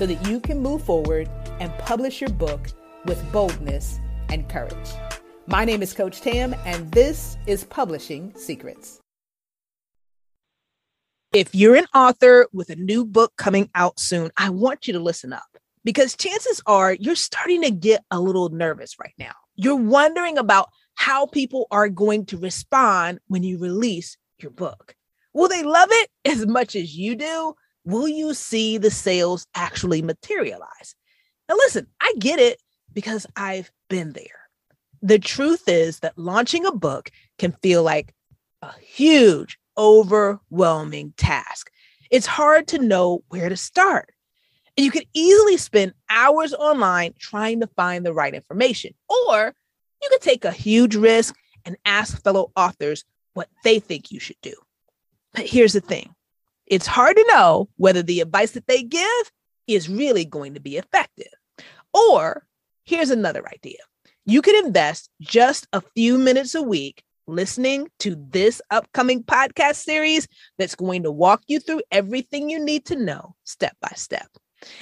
so that you can move forward and publish your book with boldness and courage. My name is Coach Tam, and this is Publishing Secrets. If you're an author with a new book coming out soon, I want you to listen up because chances are you're starting to get a little nervous right now. You're wondering about how people are going to respond when you release your book. Will they love it as much as you do? Will you see the sales actually materialize? Now, listen, I get it because I've been there. The truth is that launching a book can feel like a huge, overwhelming task. It's hard to know where to start. And you could easily spend hours online trying to find the right information, or you could take a huge risk and ask fellow authors what they think you should do. But here's the thing it's hard to know whether the advice that they give is really going to be effective. Or here's another idea you could invest just a few minutes a week listening to this upcoming podcast series that's going to walk you through everything you need to know step by step.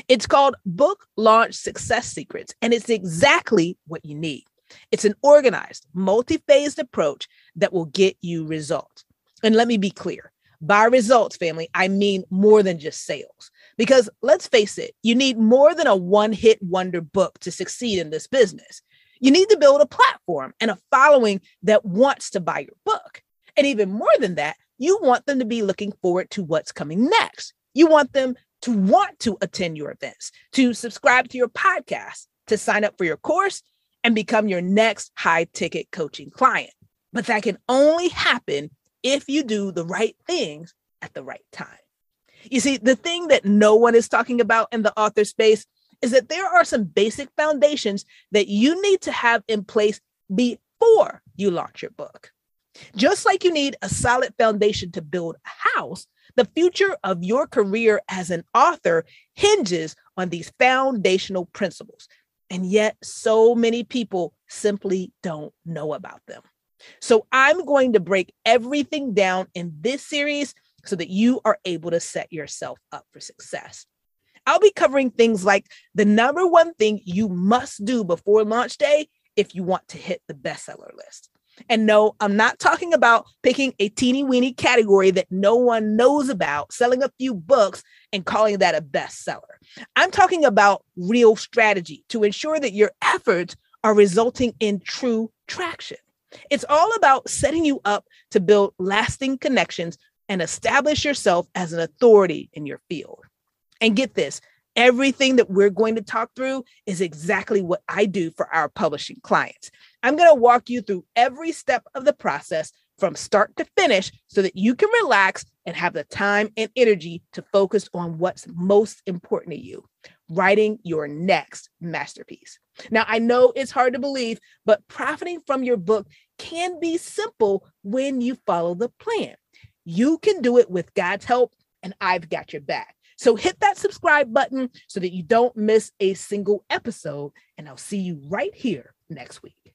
It's called Book Launch Success Secrets, and it's exactly what you need. It's an organized, multi phased approach that will get you results. And let me be clear by results, family, I mean more than just sales. Because let's face it, you need more than a one hit wonder book to succeed in this business. You need to build a platform and a following that wants to buy your book. And even more than that, you want them to be looking forward to what's coming next. You want them to want to attend your events, to subscribe to your podcast, to sign up for your course, and become your next high ticket coaching client. But that can only happen if you do the right things at the right time. You see, the thing that no one is talking about in the author space is that there are some basic foundations that you need to have in place before you launch your book. Just like you need a solid foundation to build a house, the future of your career as an author hinges on these foundational principles. And yet, so many people simply don't know about them. So, I'm going to break everything down in this series so that you are able to set yourself up for success. I'll be covering things like the number one thing you must do before launch day if you want to hit the bestseller list. And no, I'm not talking about picking a teeny weeny category that no one knows about, selling a few books and calling that a bestseller. I'm talking about real strategy to ensure that your efforts are resulting in true traction. It's all about setting you up to build lasting connections and establish yourself as an authority in your field. And get this everything that we're going to talk through is exactly what I do for our publishing clients. I'm going to walk you through every step of the process from start to finish so that you can relax and have the time and energy to focus on what's most important to you writing your next masterpiece. Now, I know it's hard to believe, but profiting from your book can be simple when you follow the plan. You can do it with God's help, and I've got your back. So hit that subscribe button so that you don't miss a single episode, and I'll see you right here next week.